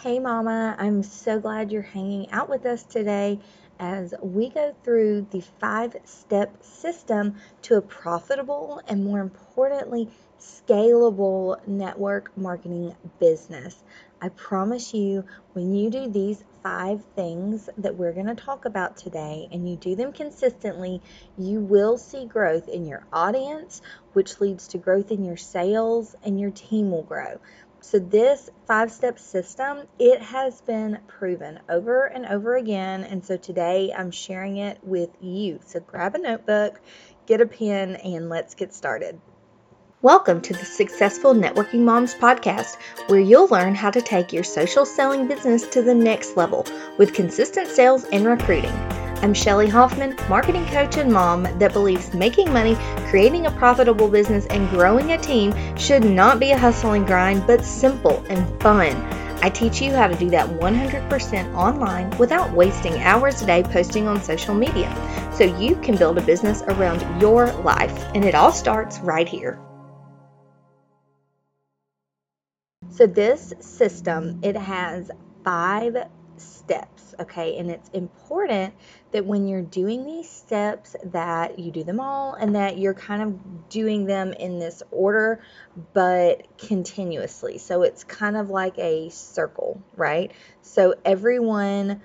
Hey, Mama, I'm so glad you're hanging out with us today as we go through the five step system to a profitable and, more importantly, scalable network marketing business. I promise you, when you do these five things that we're going to talk about today and you do them consistently, you will see growth in your audience, which leads to growth in your sales, and your team will grow. So this five-step system, it has been proven over and over again. And so today I'm sharing it with you. So grab a notebook, get a pen, and let's get started. Welcome to the Successful Networking Moms podcast, where you'll learn how to take your social selling business to the next level with consistent sales and recruiting. I'm Shelly Hoffman, marketing coach and mom that believes making money, creating a profitable business, and growing a team should not be a hustle and grind, but simple and fun. I teach you how to do that 100% online without wasting hours a day posting on social media so you can build a business around your life. And it all starts right here. So this system, it has five steps, okay? And it's important that when you're doing these steps that you do them all and that you're kind of doing them in this order but continuously. So it's kind of like a circle, right? So everyone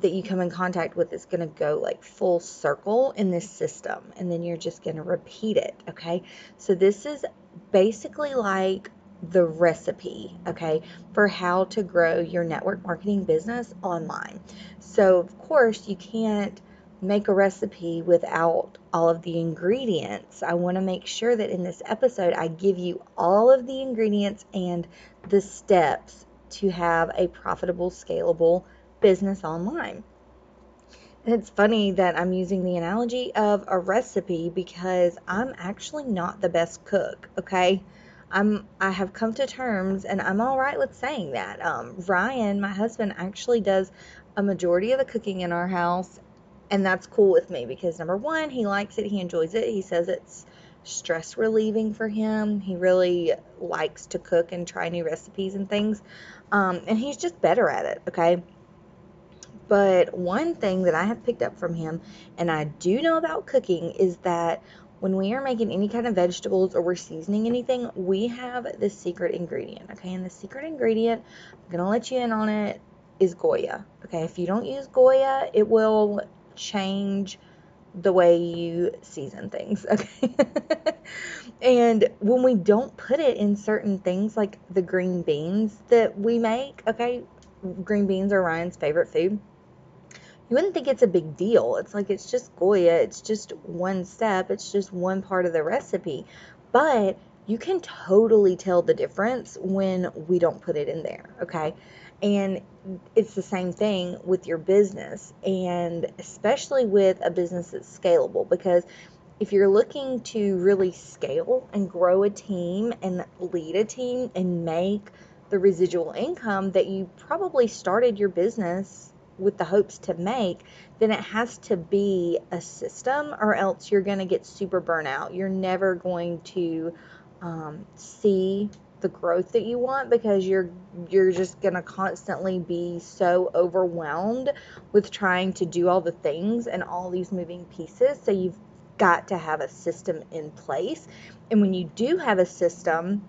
that you come in contact with is going to go like full circle in this system and then you're just going to repeat it, okay? So this is basically like the recipe, okay, for how to grow your network marketing business online. So, of course, you can't make a recipe without all of the ingredients. I want to make sure that in this episode, I give you all of the ingredients and the steps to have a profitable, scalable business online. It's funny that I'm using the analogy of a recipe because I'm actually not the best cook, okay? I'm I have come to terms and I'm all right with saying that. Um, Ryan, my husband, actually does a majority of the cooking in our house, and that's cool with me because number one, he likes it, he enjoys it. He says it's stress relieving for him. He really likes to cook and try new recipes and things, um, and he's just better at it. Okay. But one thing that I have picked up from him, and I do know about cooking, is that when we are making any kind of vegetables or we're seasoning anything, we have the secret ingredient. Okay, and the secret ingredient, I'm gonna let you in on it, is Goya. Okay, if you don't use Goya, it will change the way you season things. Okay, and when we don't put it in certain things like the green beans that we make, okay, green beans are Ryan's favorite food you wouldn't think it's a big deal. It's like it's just Goya, it's just one step, it's just one part of the recipe. But you can totally tell the difference when we don't put it in there, okay? And it's the same thing with your business, and especially with a business that's scalable because if you're looking to really scale and grow a team and lead a team and make the residual income that you probably started your business with the hopes to make, then it has to be a system or else you're going to get super burnout. You're never going to um, see the growth that you want because you're you're just going to constantly be so overwhelmed with trying to do all the things and all these moving pieces so you've got to have a system in place and when you do have a system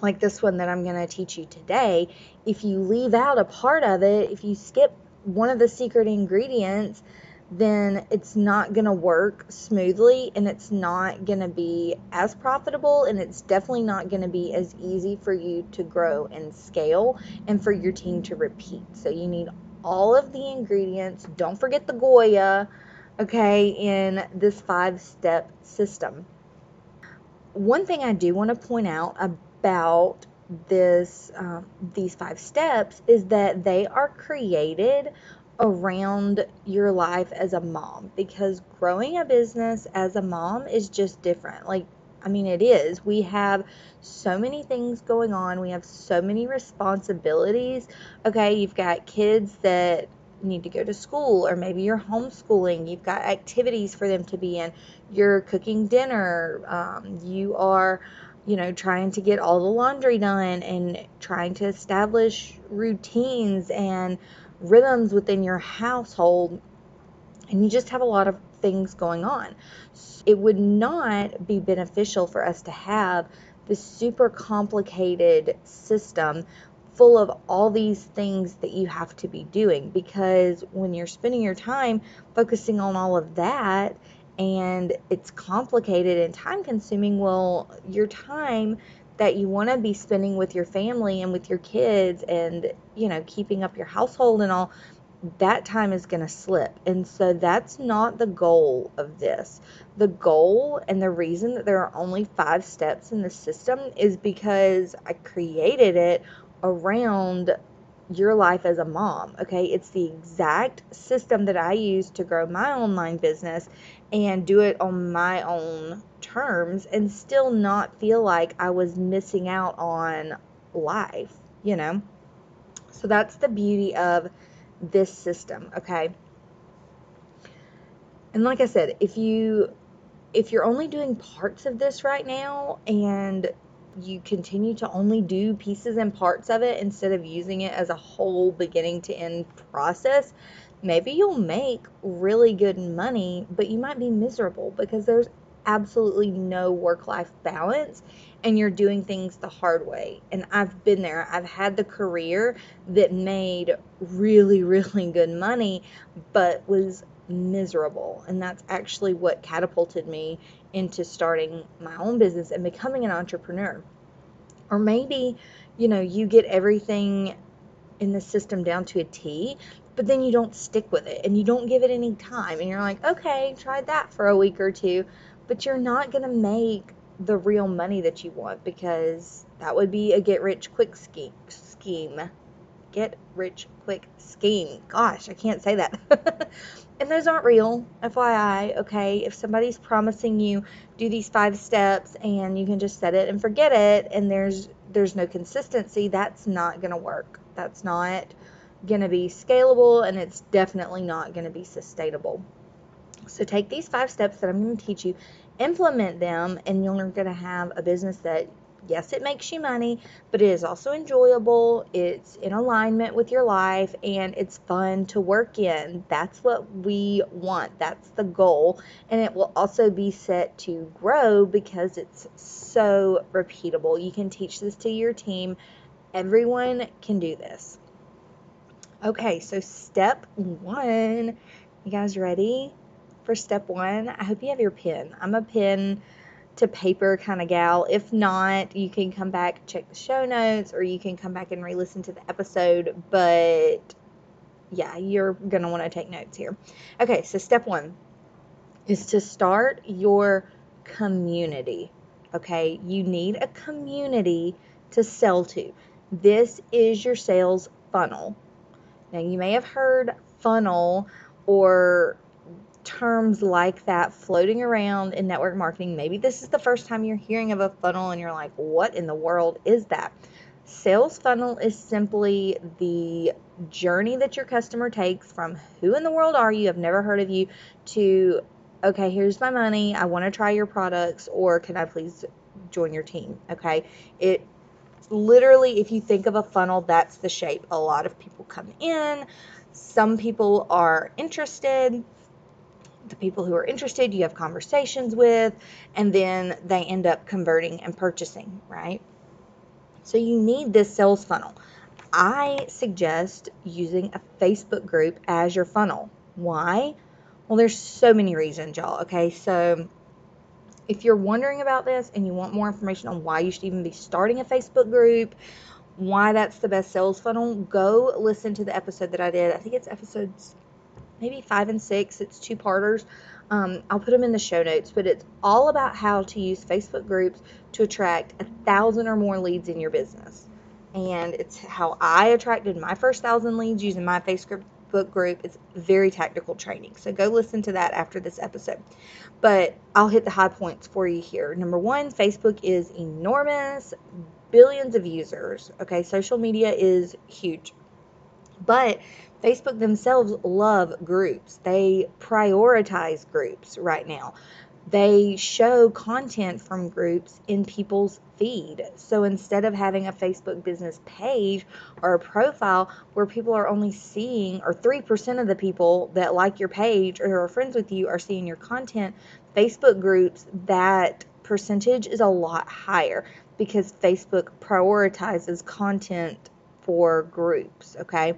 like this one that I'm going to teach you today if you leave out a part of it if you skip one of the secret ingredients, then it's not going to work smoothly and it's not going to be as profitable and it's definitely not going to be as easy for you to grow and scale and for your team to repeat. So you need all of the ingredients. Don't forget the Goya, okay, in this five step system. One thing I do want to point out about this um, these five steps is that they are created around your life as a mom because growing a business as a mom is just different. Like I mean it is. We have so many things going on. We have so many responsibilities. Okay you've got kids that need to go to school or maybe you're homeschooling. You've got activities for them to be in. You're cooking dinner. Um, you are you know, trying to get all the laundry done and trying to establish routines and rhythms within your household. And you just have a lot of things going on. It would not be beneficial for us to have this super complicated system full of all these things that you have to be doing because when you're spending your time focusing on all of that and it's complicated and time consuming, well, your time that you want to be spending with your family and with your kids and, you know, keeping up your household and all, that time is going to slip. And so that's not the goal of this. The goal and the reason that there are only five steps in the system is because I created it around your life as a mom. Okay. It's the exact system that I use to grow my online business and do it on my own terms and still not feel like I was missing out on life, you know? So that's the beauty of this system, okay? And like I said, if you if you're only doing parts of this right now and you continue to only do pieces and parts of it instead of using it as a whole beginning to end process, maybe you'll make really good money, but you might be miserable because there's absolutely no work life balance and you're doing things the hard way. And I've been there. I've had the career that made really, really good money, but was miserable. And that's actually what catapulted me into starting my own business and becoming an entrepreneur. Or maybe, you know, you get everything in the system down to a T, but then you don't stick with it and you don't give it any time. And you're like, okay, tried that for a week or two, but you're not going to make the real money that you want because that would be a get rich quick scheme. scheme. Get rich quick scheme. Gosh, I can't say that. and those aren't real, FYI, okay? If somebody's promising you do these five steps and you can just set it and forget it and there's there's no consistency, that's not going to work. That's not going to be scalable and it's definitely not going to be sustainable. So take these five steps that I'm going to teach you implement them and you're going to have a business that yes it makes you money but it is also enjoyable. It's in alignment with your life and it's fun to work in. That's what we want. That's the goal. And it will also be set to grow because it's so repeatable. You can teach this to your team. Everyone can do this. Okay so step one. You guys ready for step one, I hope you have your pen. I'm a pen to paper kind of gal. If not, you can come back, check the show notes, or you can come back and re listen to the episode. But yeah, you're going to want to take notes here. Okay, so step one is to start your community. Okay, you need a community to sell to. This is your sales funnel. Now, you may have heard funnel or terms like that floating around in network marketing. Maybe this is the first time you're hearing of a funnel and you're like, what in the world is that? Sales funnel is simply the journey that your customer takes from who in the world are you, I've never heard of you, to okay, here's my money, I want to try your products, or can I please join your team? Okay, it literally, if you think of a funnel, that's the shape. A lot of people come in, some people are interested, the people who are interested, you have conversations with, and then they end up converting and purchasing, right? So you need this sales funnel. I suggest using a Facebook group as your funnel. Why? Well, there's so many reasons, y'all. Okay, so if you're wondering about this and you want more information on why you should even be starting a Facebook group, why that's the best sales funnel, go listen to the episode that I did. I think it's episodes maybe five and six. It's two parters. Um, I'll put them in the show notes, but it's all about how to use Facebook groups to attract a thousand or more leads in your business. And it's how I attracted my first thousand leads using my Facebook group. It's very tactical training. So go listen to that after this episode. But I'll hit the high points for you here. Number one, Facebook is enormous, billions of users. Okay, social media is huge. But Facebook themselves love groups. They prioritize groups right now. they show content from groups in people's feed. So instead of having a Facebook business page or a profile where people are only seeing, or 3% of the people that like your page or are friends with you are seeing your content, Facebook groups, that percentage is a lot higher because Facebook prioritizes content for groups, okay?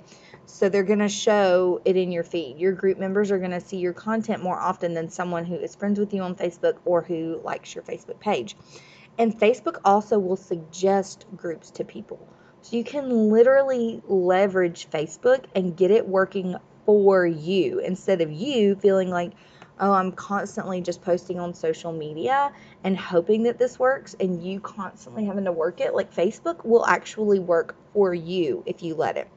So they're going to show it in your feed. Your group members are going to see your content more often than someone who is friends with you on Facebook or who likes your Facebook page. And Facebook also will suggest groups to people. So you can literally leverage Facebook and get it working for you instead of you feeling like, oh, I'm constantly just posting on social media and hoping that this works and you constantly having to work it. Like Facebook will actually work for you if you let it.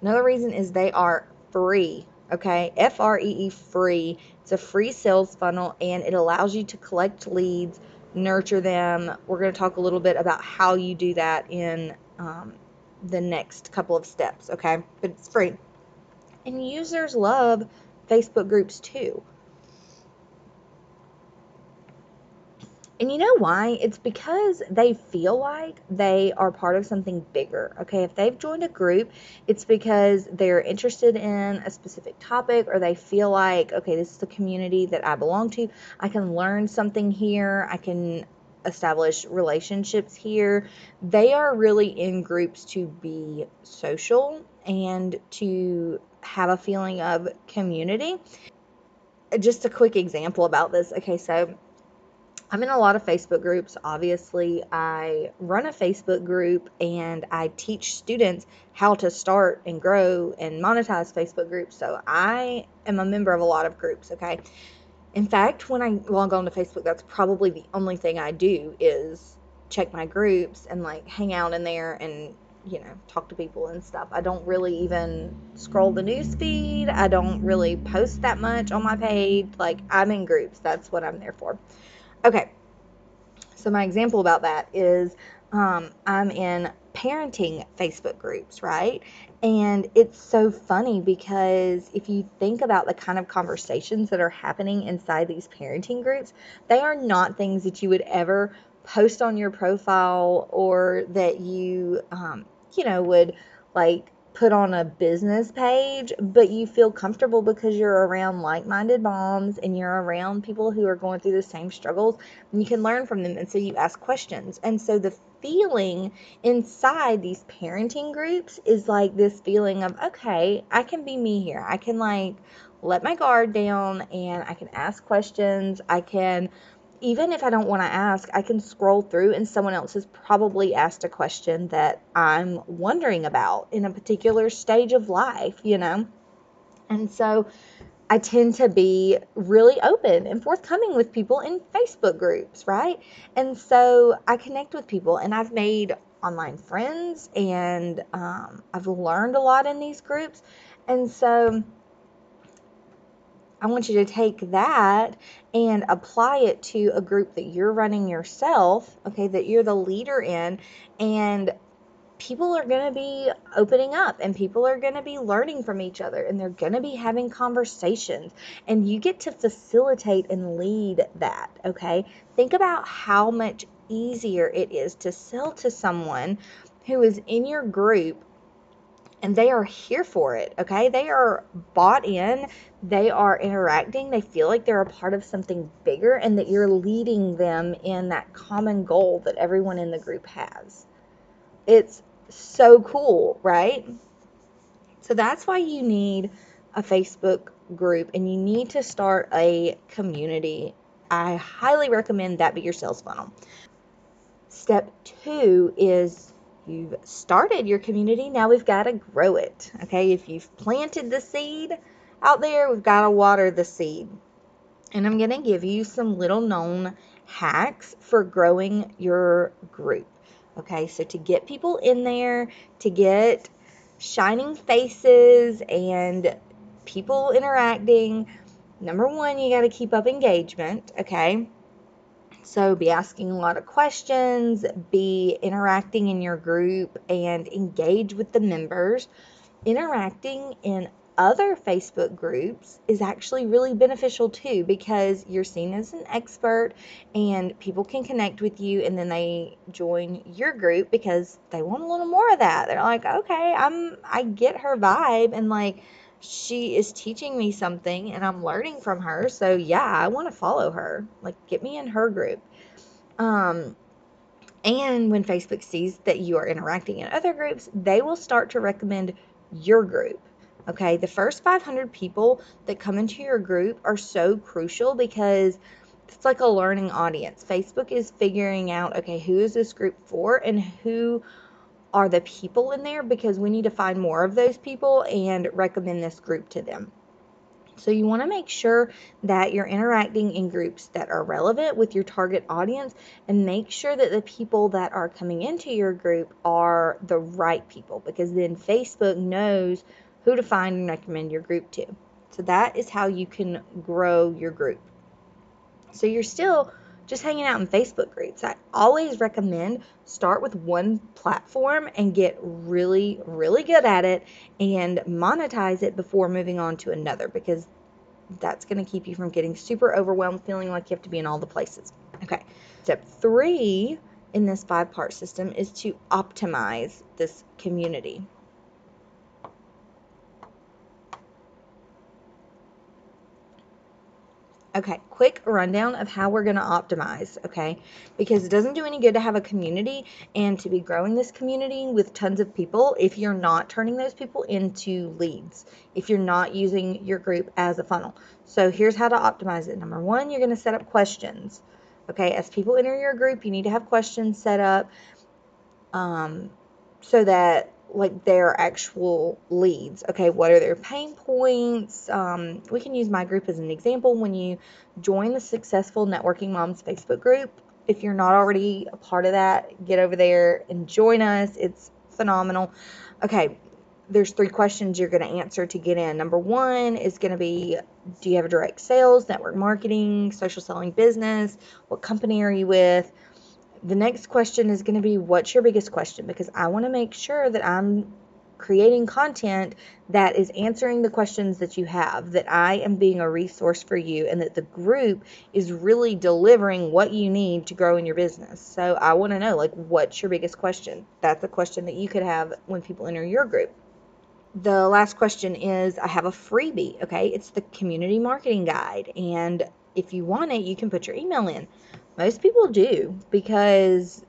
Another reason is they are free. Okay, F R E E free. It's a free sales funnel and it allows you to collect leads, nurture them. We're going to talk a little bit about how you do that in um, the next couple of steps. Okay, but it's free. And users love Facebook groups too. And you know why? It's because they feel like they are part of something bigger. Okay, if they've joined a group, it's because they're interested in a specific topic or they feel like, okay, this is the community that I belong to. I can learn something here. I can establish relationships here. They are really in groups to be social and to have a feeling of community. Just a quick example about this. Okay, so I'm in a lot of Facebook groups. Obviously, I run a Facebook group and I teach students how to start and grow and monetize Facebook groups. So I am a member of a lot of groups, okay? In fact, when I log on to Facebook, that's probably the only thing I do is check my groups and like hang out in there and you know talk to people and stuff. I don't really even scroll the news feed. I don't really post that much on my page. Like I'm in groups. That's what I'm there for. Okay, so my example about that is um, I'm in parenting Facebook groups, right? And it's so funny because if you think about the kind of conversations that are happening inside these parenting groups, they are not things that you would ever post on your profile or that you, um, you know, would like put on a business page, but you feel comfortable because you're around like minded moms and you're around people who are going through the same struggles and you can learn from them. And so you ask questions. And so the feeling inside these parenting groups is like this feeling of, okay, I can be me here. I can like let my guard down and I can ask questions. I can even if I don't want to ask, I can scroll through and someone else has probably asked a question that I'm wondering about in a particular stage of life, you know? And so I tend to be really open and forthcoming with people in Facebook groups, right? And so I connect with people and I've made online friends and um, I've learned a lot in these groups. And so I want you to take that and apply it to a group that you're running yourself, okay, that you're the leader in, and people are going to be opening up and people are going to be learning from each other and they're going to be having conversations and you get to facilitate and lead that, okay? Think about how much easier it is to sell to someone who is in your group and they are here for it, okay? They are bought in, they are interacting, they feel like they're a part of something bigger, and that you're leading them in that common goal that everyone in the group has. It's so cool, right? So that's why you need a Facebook group and you need to start a community. I highly recommend that be your sales funnel. Step two is You've started your community, now we've got to grow it. Okay, if you've planted the seed out there, we've got to water the seed. And I'm going to give you some little known hacks for growing your group. Okay, so to get people in there, to get shining faces and people interacting, number one, you got to keep up engagement. Okay, so be asking a lot of questions, be interacting in your group and engage with the members. Interacting in other Facebook groups is actually really beneficial too because you're seen as an expert and people can connect with you and then they join your group because they want a little more of that. They're like, "Okay, I'm I get her vibe and like she is teaching me something and I'm learning from her. So yeah, I want to follow her. Like get me in her group." Um and when Facebook sees that you are interacting in other groups, they will start to recommend your group. Okay, the first 500 people that come into your group are so crucial because it's like a learning audience. Facebook is figuring out, okay, who is this group for and who are the people in there because we need to find more of those people and recommend this group to them. So you want to make sure that you're interacting in groups that are relevant with your target audience and make sure that the people that are coming into your group are the right people because then Facebook knows who to find and recommend your group to. So that is how you can grow your group. So you're still just hanging out in Facebook groups. I always recommend start with one platform and get really, really good at it and monetize it before moving on to another because that's going to keep you from getting super overwhelmed, feeling like you have to be in all the places. Okay, step three in this five part system is to optimize this community. Okay, quick rundown of how we're going to optimize, okay? Because it doesn't do any good to have a community and to be growing this community with tons of people if you're not turning those people into leads, if you're not using your group as a funnel. So here's how to optimize it. Number one, you're going to set up questions, okay? As people enter your group, you need to have questions set up um, so that like their actual leads. Okay, what are their pain points? Um, we can use my group as an example. When you join the Successful Networking Moms Facebook group, if you're not already a part of that, get over there and join us. It's phenomenal. Okay, there's three questions you're going to answer to get in. Number one is going to be Do you have a direct sales, network marketing, social selling business? What company are you with? The next question is going to be what's your biggest question because I want to make sure that I'm creating content that is answering the questions that you have, that I am being a resource for you, and that the group is really delivering what you need to grow in your business. So I want to know, like, what's your biggest question? That's a question that you could have when people enter your group. The last question is I have a freebie, okay? It's the community marketing guide. And if you want it, you can put your email in. Most people do because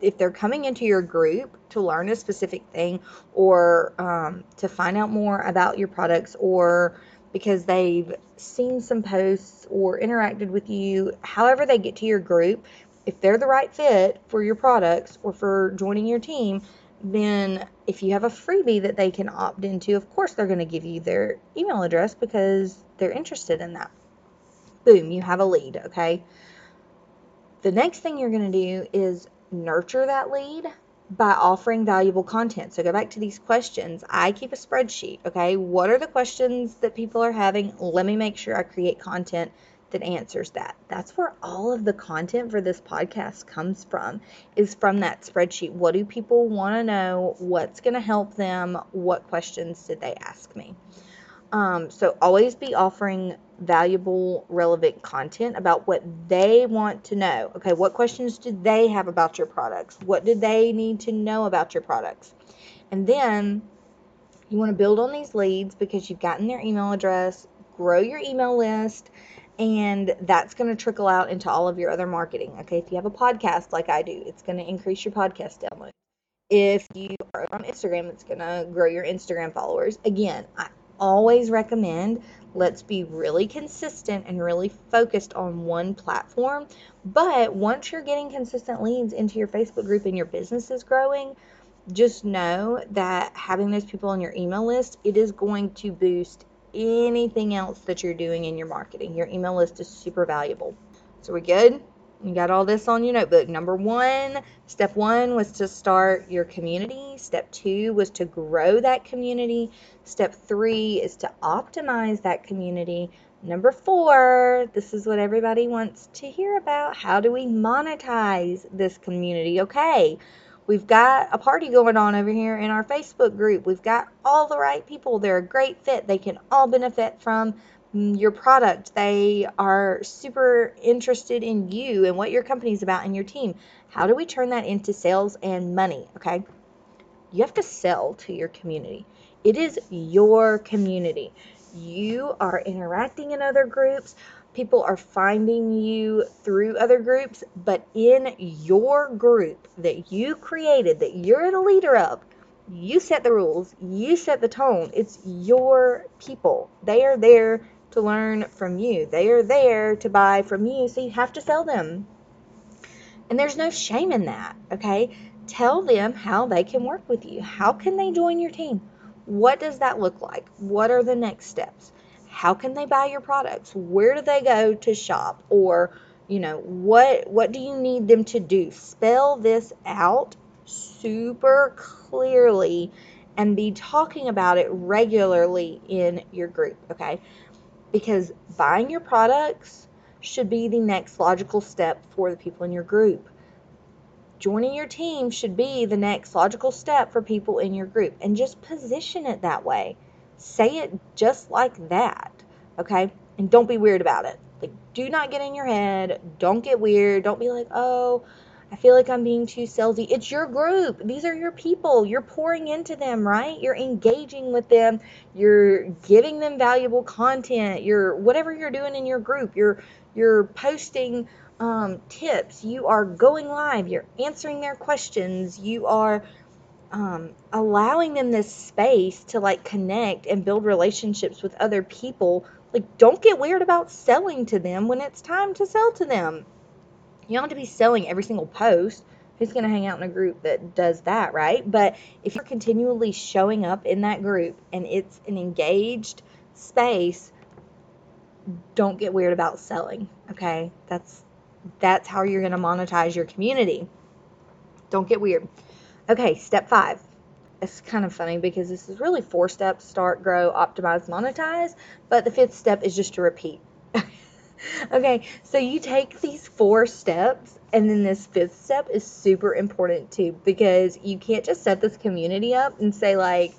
if they're coming into your group to learn a specific thing or um, to find out more about your products or because they've seen some posts or interacted with you, however they get to your group, if they're the right fit for your products or for joining your team, then if you have a freebie that they can opt into, of course they're going to give you their email address because they're interested in that. Boom, you have a lead, okay? The next thing you're going to do is nurture that lead by offering valuable content. So go back to these questions. I keep a spreadsheet, okay? What are the questions that people are having? Let me make sure I create content that answers that. That's where all of the content for this podcast comes from, is from that spreadsheet. What do people want to know? What's going to help them? What questions did they ask me? Um, so always be offering valuable, relevant content about what they want to know. Okay, what questions do they have about your products? What do they need to know about your products? And then you want to build on these leads because you've gotten their email address, grow your email list, and that's going to trickle out into all of your other marketing. Okay, if you have a podcast like I do, it's going to increase your podcast download. If you are on Instagram, it's going to grow your Instagram followers. Again, I always recommend let's be really consistent and really focused on one platform. But once you're getting consistent leads into your Facebook group and your business is growing, just know that having those people on your email list, it is going to boost anything else that you're doing in your marketing. Your email list is super valuable. So we good? You got all this on your notebook. Number one, step one was to start your community. Step two was to grow that community. Step three is to optimize that community. Number four, this is what everybody wants to hear about. How do we monetize this community? Okay, We've got a party going on over here in our Facebook group. We've got all the right people. They're a great fit. They can all benefit from Mm, your product. They are super interested in you and what your company's about and your team. How do we turn that into sales and money? Okay. You have to sell to your community. It is your community. You are interacting in other groups people are finding you through other groups, but in your group that you created, that you're the leader of, you set the rules, you set the tone. It's your people. They are there to learn from you, they are there to buy from you, so you have to sell them. And there's no shame in that, okay? Tell them how they can work with you. How can they join your team? What does that look like? What are the next steps? how can they buy your products where do they go to shop or you know what what do you need them to do spell this out super clearly and be talking about it regularly in your group okay because buying your products should be the next logical step for the people in your group joining your team should be the next logical step for people in your group and just position it that way Say it just like that, okay? And don't be weird about it. Like, do not get in your head. Don't get weird. Don't be like, oh, I feel like I'm being too salesy. It's your group. These are your people. You're pouring into them, right? You're engaging with them. You're giving them valuable content. You're whatever you're doing in your group. You're you're posting um, tips. You are going live. You're answering their questions. You are um, allowing them this space to like connect and build relationships with other people. Like, don't get weird about selling to them when it's time to sell to them. You don't have to be selling every single post. Who's going to hang out in a group that does that, right? But if you're continually showing up in that group and it's an engaged space, don't get weird about selling, okay? That's that's how you're going to monetize your community. Don't get weird. Okay, step five. It's kind of funny because this is really four steps start, grow, optimize, monetize. But the fifth step is just to repeat. okay, so you take these four steps, and then this fifth step is super important too because you can't just set this community up and say, like,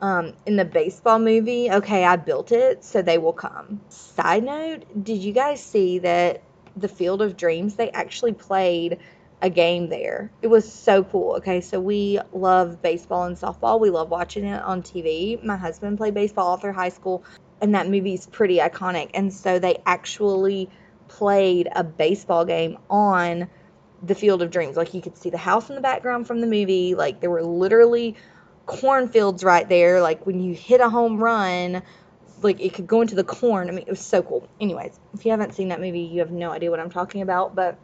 um, in the baseball movie, okay, I built it, so they will come. Side note, did you guys see that the Field of Dreams, they actually played a game there. It was so cool. Okay, so we love baseball and softball. We love watching it on TV. My husband played baseball all through high school, and that movie's pretty iconic. And so they actually played a baseball game on the Field of Dreams. Like you could see the house in the background from the movie. Like there were literally cornfields right there. Like when you hit a home run, like it could go into the corn. I mean, it was so cool. Anyways, if you haven't seen that movie, you have no idea what I'm talking about, but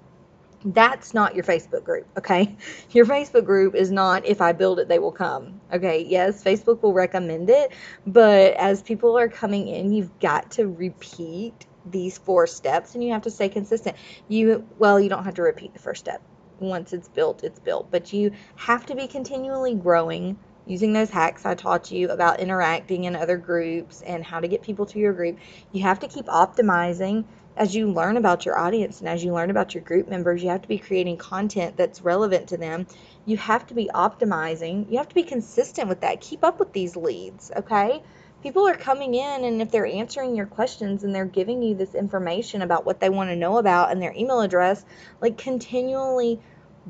that's not your Facebook group, okay? Your Facebook group is not if I build it, they will come, okay? Yes, Facebook will recommend it, but as people are coming in, you've got to repeat these four steps and you have to stay consistent. You, well, you don't have to repeat the first step. Once it's built, it's built, but you have to be continually growing using those hacks I taught you about interacting in other groups and how to get people to your group. You have to keep optimizing as you learn about your audience and as you learn about your group members, you have to be creating content that's relevant to them. You have to be optimizing. You have to be consistent with that. Keep up with these leads, okay? People are coming in, and if they're answering your questions and they're giving you this information about what they want to know about and their email address, like continually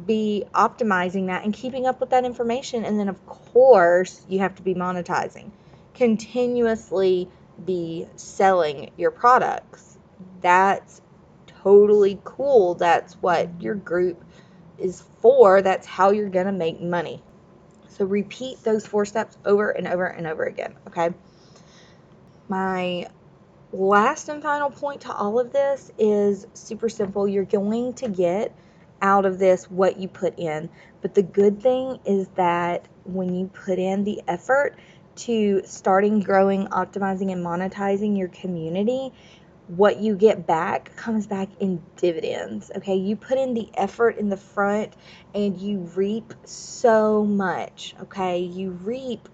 be optimizing that and keeping up with that information. And then, of course, you have to be monetizing, continuously be selling your products that's totally cool. That's what your group is for. That's how you're going to make money. So repeat those four steps over and over and over again, okay? My last and final point to all of this is super simple. You're going to get out of this what you put in. But the good thing is that when you put in the effort to starting, growing, optimizing, and monetizing your community, what you get back comes back in dividends. Okay, you put in the effort in the front and you reap so much. Okay, you reap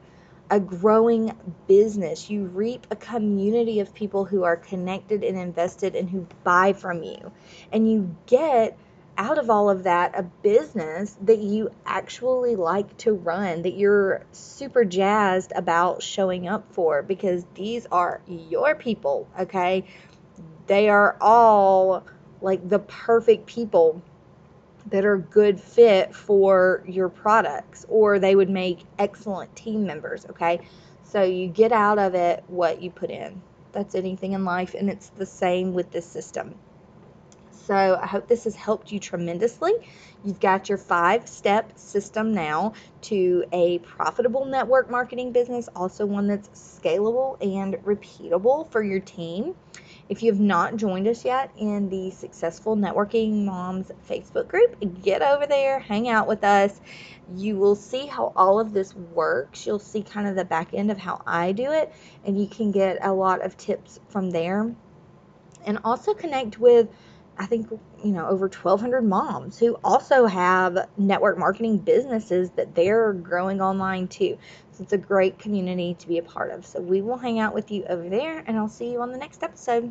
a growing business, you reap a community of people who are connected and invested and who buy from you, and you get out of all of that a business that you actually like to run, that you're super jazzed about showing up for because these are your people, okay? They are all like the perfect people that are good fit for your products or they would make excellent team members, okay? So you get out of it what you put in. That's anything in life and it's the same with this system. So I hope this has helped you tremendously. You've got your five step system now to a profitable network marketing business, also one that's scalable and repeatable for your team. If you have not joined us yet in the Successful Networking Moms Facebook group, get over there, hang out with us. You will see how all of this works. You'll see kind of the back end of how I do it, and you can get a lot of tips from there. And also connect with I think, you know, over 1,200 moms who also have network marketing businesses that they're growing online too. So it's a great community to be a part of. So we will hang out with you over there, and I'll see you on the next episode.